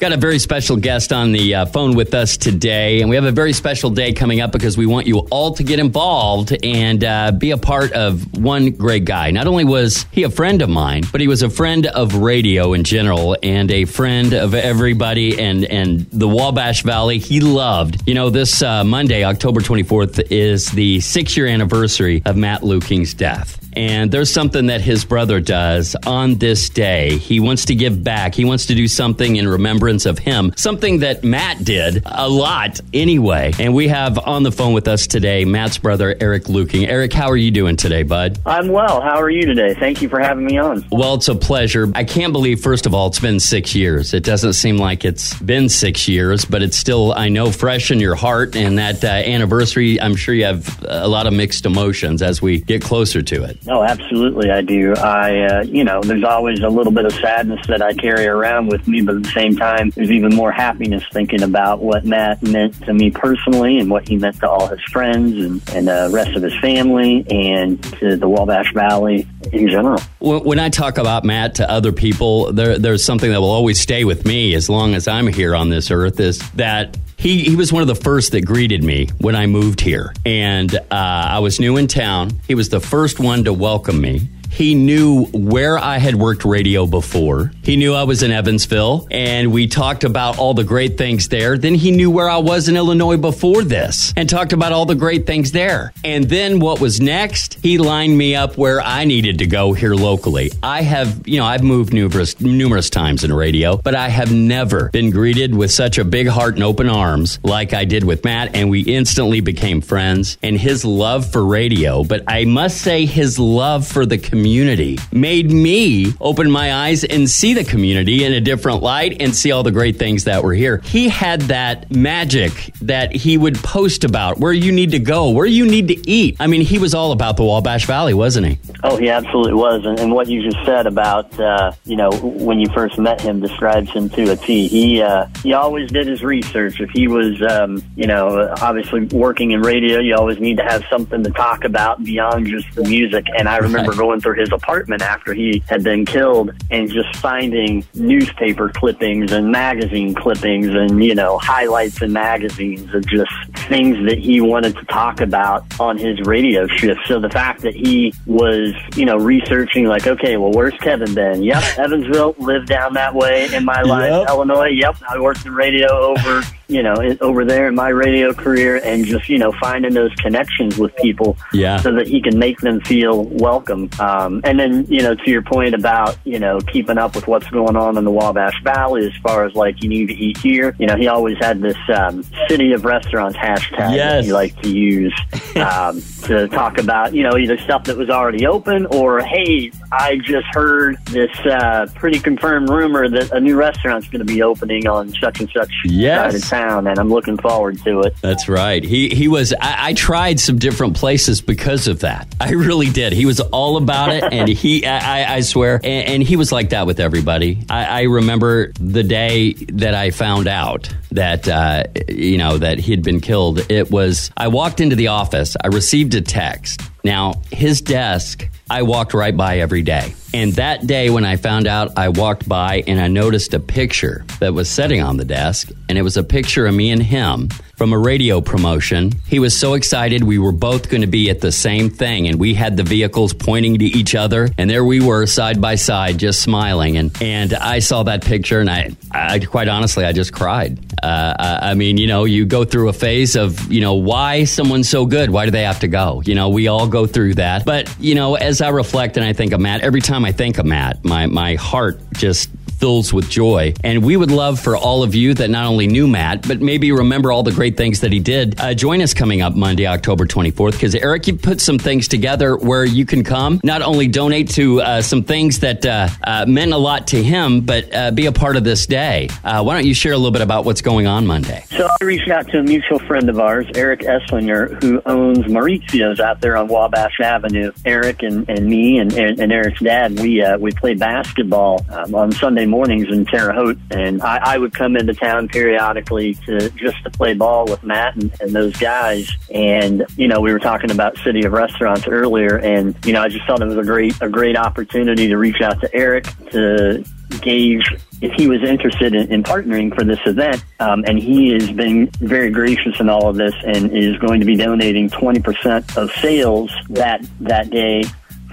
Got a very special guest on the uh, phone with us today, and we have a very special day coming up because we want you all to get involved and uh, be a part of one great guy. Not only was he a friend of mine, but he was a friend of radio in general and a friend of everybody and, and the Wabash Valley. He loved. You know, this uh, Monday, October 24th, is the six year anniversary of Matt Luking's death. And there's something that his brother does on this day. He wants to give back. He wants to do something in remembrance of him, something that Matt did a lot anyway. And we have on the phone with us today Matt's brother, Eric Luking. Eric, how are you doing today, bud? I'm well. How are you today? Thank you for having me on. Well, it's a pleasure. I can't believe, first of all, it's been six years. It doesn't seem like it's been six years, but it's still, I know, fresh in your heart. And that uh, anniversary, I'm sure you have a lot of mixed emotions as we get closer to it. Oh, absolutely, I do. I, uh, you know, there's always a little bit of sadness that I carry around with me, but at the same time, there's even more happiness thinking about what Matt meant to me personally and what he meant to all his friends and, and the rest of his family and to the Wabash Valley in general. When I talk about Matt to other people, there, there's something that will always stay with me as long as I'm here on this earth is that he, he was one of the first that greeted me when I moved here. And uh, I was new in town. He was the first one to welcome me. He knew where I had worked radio before. He knew I was in Evansville, and we talked about all the great things there. Then he knew where I was in Illinois before this and talked about all the great things there. And then what was next? He lined me up where I needed to go here locally. I have, you know, I've moved numerous numerous times in radio, but I have never been greeted with such a big heart and open arms like I did with Matt, and we instantly became friends. And his love for radio, but I must say his love for the community community made me open my eyes and see the community in a different light and see all the great things that were here. He had that magic that he would post about where you need to go, where you need to eat. I mean, he was all about the Wabash Valley, wasn't he? Oh, he absolutely was. And, and what you just said about, uh, you know, when you first met him describes him to a T. He, uh, he always did his research. If he was, um, you know, obviously working in radio, you always need to have something to talk about beyond just the music. And I remember right. going through his apartment after he had been killed and just finding newspaper clippings and magazine clippings and, you know, highlights in magazines of just things that he wanted to talk about on his radio shift. So the fact that he was, you know, researching like, okay, well, where's Kevin been? Yep, Evansville lived down that way in my life. Yep. Illinois, yep, I worked in radio over you know, over there in my radio career and just, you know, finding those connections with people yeah. so that he can make them feel welcome. Um, and then, you know, to your point about, you know, keeping up with what's going on in the Wabash Valley as far as like you need to eat here, you know, he always had this um, city of restaurants hashtag yes. that he liked to use um, to talk about, you know, either stuff that was already open or, hey, I just heard this uh, pretty confirmed rumor that a new restaurant's going to be opening on such and such yes. Town, and I'm looking forward to it. That's right. He he was. I, I tried some different places because of that. I really did. He was all about it, and he. I, I swear, and, and, he was like that with everybody. I, I, remember the day that I found out that uh, you know that he had been killed. It was. I walked into the office. I received a text. Now his desk I walked right by every day. And that day when I found out, I walked by and I noticed a picture that was sitting on the desk, and it was a picture of me and him from a radio promotion. He was so excited we were both going to be at the same thing and we had the vehicles pointing to each other and there we were side by side just smiling and and I saw that picture and I, I quite honestly I just cried. Uh, I mean, you know, you go through a phase of, you know, why someone's so good? Why do they have to go? You know, we all go through that. But, you know, as I reflect and I think of Matt, every time I think of Matt, my my heart just fills with joy. And we would love for all of you that not only knew Matt, but maybe remember all the great things that he did. Uh, join us coming up Monday, October 24th, because Eric, you put some things together where you can come, not only donate to uh, some things that uh, uh meant a lot to him, but uh, be a part of this day. Uh, why don't you share a little bit about what's going on Monday? So I reached out to a mutual friend of ours, Eric Esslinger, who owns Maurizio's out there on Wabash Avenue. Eric and, and me and, and, and Eric's dad, we we played basketball um, on Sunday mornings in Terre Haute, and I, I would come into town periodically to just to play ball with Matt and, and those guys. And you know, we were talking about City of Restaurants earlier, and you know, I just thought it was a great a great opportunity to reach out to Eric to gauge if he was interested in, in partnering for this event. Um, and he has been very gracious in all of this and is going to be donating 20% of sales that that day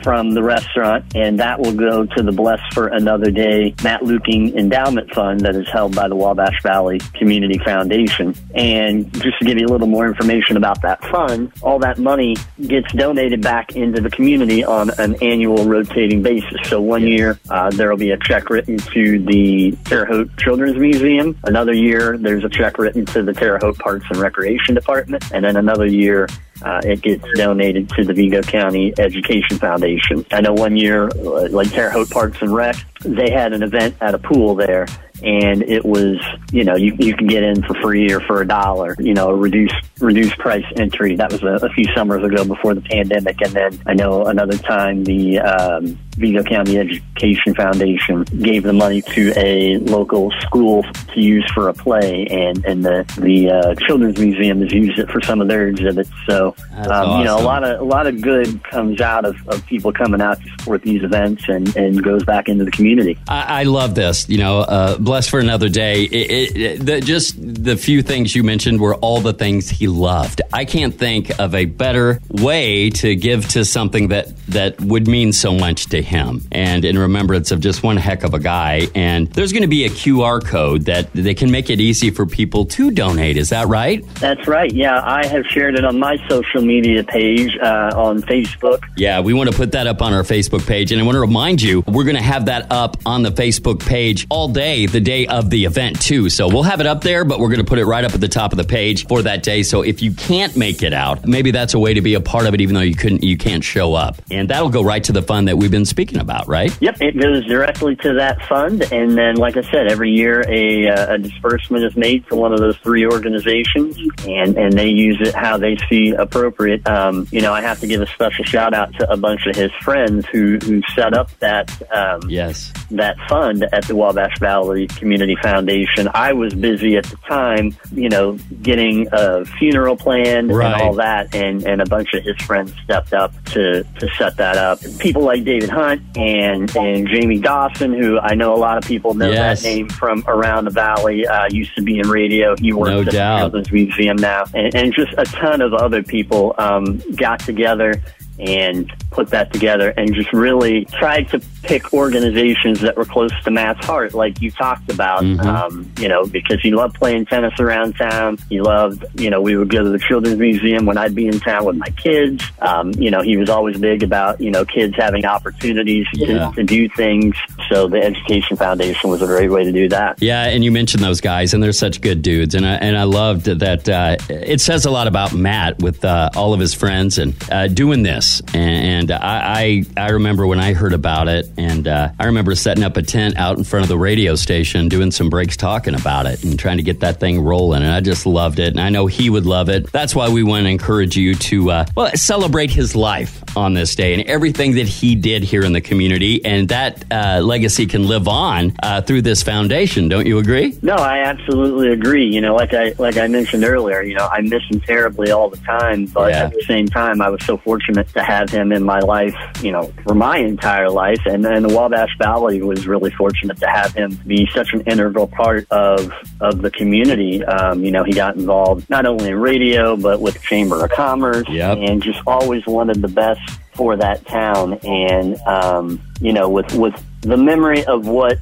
from the restaurant, and that will go to the Bless for Another Day Matt Luking Endowment Fund that is held by the Wabash Valley Community Foundation. And just to give you a little more information about that fund, all that money gets donated back into the community on an annual rotating basis. So one year uh, there will be a check written to the Terre Haute Children's Museum. Another year there's a check written to the Terre Haute Parks and Recreation Department, and then another year uh, it gets donated to the Vigo County Education Foundation. I know one year, uh, like Terre Haute Parks and Rec, they had an event at a pool there, and it was you know you you can get in for free or for a dollar you know a reduced reduced price entry. That was a, a few summers ago before the pandemic and then I know another time the um, Vigo County Education Foundation gave the money to a local school to use for a play and and the the uh, Children's Museum has used it for some of their exhibits. So um, awesome. you know a lot of a lot of good comes out of, of people coming out to support these events and and goes back into the community I, I love this you know uh, blessed for another day. It, it, it, the, just the few things you mentioned were all the things he loved. I can't think of a better way to give to something that that would mean so much to him, and in remembrance of just one heck of a guy. And there's going to be a QR code that they can make it easy for people to donate. Is that right? That's right. Yeah, I have shared it on my social media page uh, on Facebook. Yeah, we want to put that up on our Facebook page, and I want to remind you we're going to have that up on the Facebook page all day. The day of the event too. So we'll have it up there, but we're going to put it right up at the top of the page for that day. So if you can't make it out, maybe that's a way to be a part of it, even though you couldn't, you can't show up, and that'll go right to the fund that we've been speaking about, right? Yep, it goes directly to that fund, and then, like I said, every year a, uh, a disbursement is made to one of those three organizations, and and they use it how they see appropriate. Um, you know, I have to give a special shout out to a bunch of his friends who who set up that um, yes that fund at the Wabash Valley Community Foundation. I was busy at the time, you know, getting a funeral planned right. and all that, and, and a bunch of his friends stepped up to, to set that up. People like David Hunt and, and Jamie Dawson, who I know a lot of people know yes. that name from around the valley, uh, used to be in radio. He works no at doubt. the Children's Museum now, and, and just a ton of other people um, got together and put that together and just really tried to pick organizations that were close to Matt's heart, like you talked about. Mm-hmm. Um, you know, because he loved playing tennis around town. He loved, you know, we would go to the Children's Museum when I'd be in town with my kids. Um, you know, he was always big about, you know, kids having opportunities yeah. to, to do things. So the Education Foundation was a great way to do that. Yeah, and you mentioned those guys, and they're such good dudes. And I, and I loved that uh, it says a lot about Matt with uh, all of his friends and uh, doing this and, I, I, I remember when I heard about it, and uh, I remember setting up a tent out in front of the radio station, doing some breaks, talking about it, and trying to get that thing rolling. And I just loved it, and I know he would love it. That's why we want to encourage you to uh, well celebrate his life on this day and everything that he did here in the community, and that uh, legacy can live on uh, through this foundation. Don't you agree? No, I absolutely agree. You know, like I like I mentioned earlier, you know, I miss him terribly all the time, but yeah. at the same time, I was so fortunate to have him in my life, you know, for my entire life. And then the Wabash Valley was really fortunate to have him be such an integral part of of the community. Um, you know, he got involved not only in radio but with the Chamber of Commerce, yep. and just always wanted the best for that town. And um, you know, with with the memory of what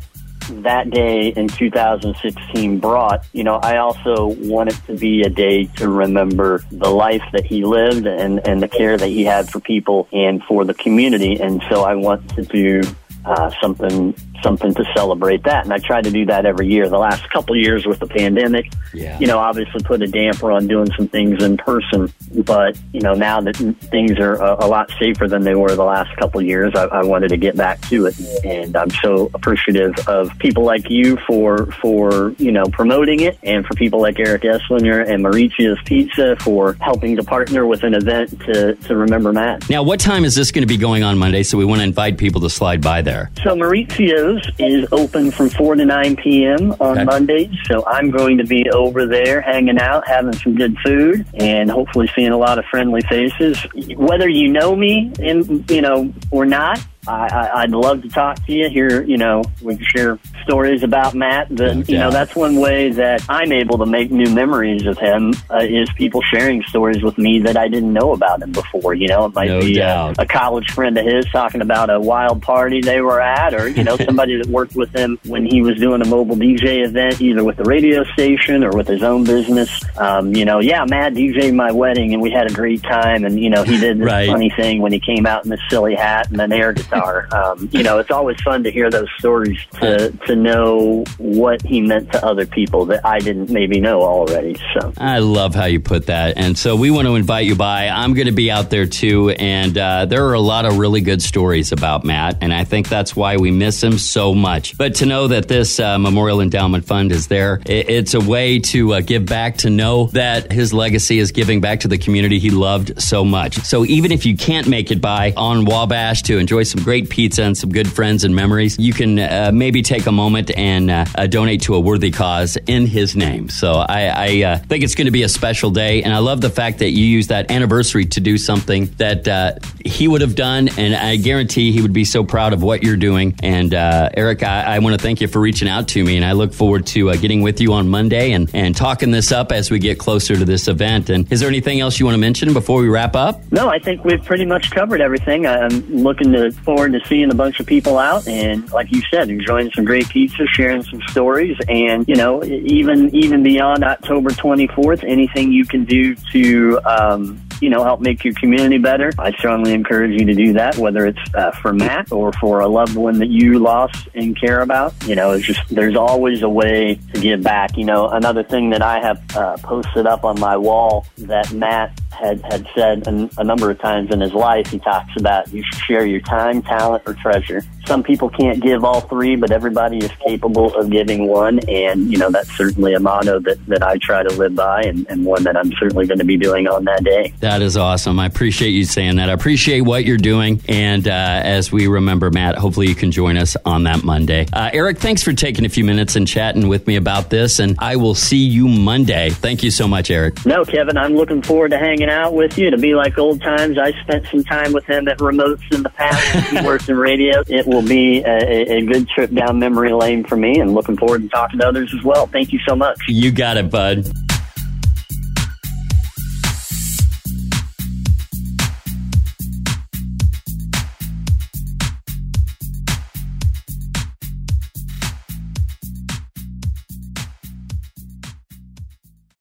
that day in 2016 brought, you know, I also want it to be a day to remember the life that he lived and, and the care that he had for people and for the community. And so I want to do uh, something something to celebrate that. And I try to do that every year. The last couple years with the pandemic, yeah. you know, obviously put a damper on doing some things in person. But, you know, now that things are a, a lot safer than they were the last couple years, I, I wanted to get back to it. And I'm so appreciative of people like you for, for, you know, promoting it and for people like Eric Esslinger and Maurizio's Pizza for helping to partner with an event to, to remember Matt. Now, what time is this going to be going on Monday? So we want to invite people to slide by there. So Maurizio's is open from 4 to 9 p.m. on okay. Mondays. So I'm going to be over there hanging out, having some good food, and hopefully seeing a lot of friendly faces. Whether you know me, in, you know, or not, I, I, would love to talk to you. Here, you know, we can share stories about Matt. The, No you know, that's one way that I'm able to make new memories of him uh, is people sharing stories with me that I didn't know about him before. You know, it might No be. A, a college friend of his talking about a wild party they were at, or you know, somebody that worked with him when he was doing a mobile DJ event, either with the radio station or with his own business. Um, you know, yeah, Matt DJ'd my wedding, and we had a great time. And you know, he did this Right. funny thing when he came out in this silly hat and an air guitar. um, you know, it's always fun to hear those stories to to know what he meant to other people that I didn't maybe know already. So. I love how you put that. And so we want to invite you by. I'm going to be out there too. And uh, there are a lot of really good stories about Matt. And I think that's why we miss him so much. But to know that this uh, Memorial Endowment Fund is there, it's a way to uh, give back, to know that his legacy is giving back to the community he loved so much. So even if you can't make it by on Wabash to enjoy some great pizza and some good friends and memories, you can uh, maybe take a moment and uh, uh, donate to a worthy cause in his name. So I, I uh, think it's going to be a special day, and I love the fact that you use that anniversary to do something that uh, he would have done, and I guarantee he would be so proud of what you're doing. And uh, Eric, I, I want to thank you for reaching out to me, and I look forward to uh, getting with you on Monday and, and talking this up as we get closer to this event. And is there anything else you want to mention before we wrap up? No, I think we've pretty much covered everything. I'm looking to forward to seeing a bunch of people out, and like you said, enjoying some great pizza, sharing some stories, and you know, even even beyond October 24th, anything you can do to um, you know help make your community better. I strongly encourage you to do that, whether it's uh, for Matt or for a loved one that you lost and care about. You know, it's just there's always a way to give back. You know, another thing that I have uh, posted up on my wall that Matt had had said a, a number of times in his life. He talks about you should share your time, talent, or treasure. Some people can't give all three, but everybody is capable of giving one, and you know that's certainly a motto that that I try to live by, and, and one that I'm certainly going to be doing on that day. That is awesome. I appreciate you saying that. I appreciate what you're doing. And uh, as we remember, Matt, hopefully you can join us on that Monday. Uh, Eric, thanks for taking a few minutes and chatting with me about this. And I will see you Monday. Thank you so much, Eric. No, Kevin, I'm looking forward to hanging out with you. To be like old times, I spent some time with him at remotes in the past. he works in radio. It will be a- a good trip down memory lane for me, and looking forward to talking to others as well. Thank you so much. You got it, bud.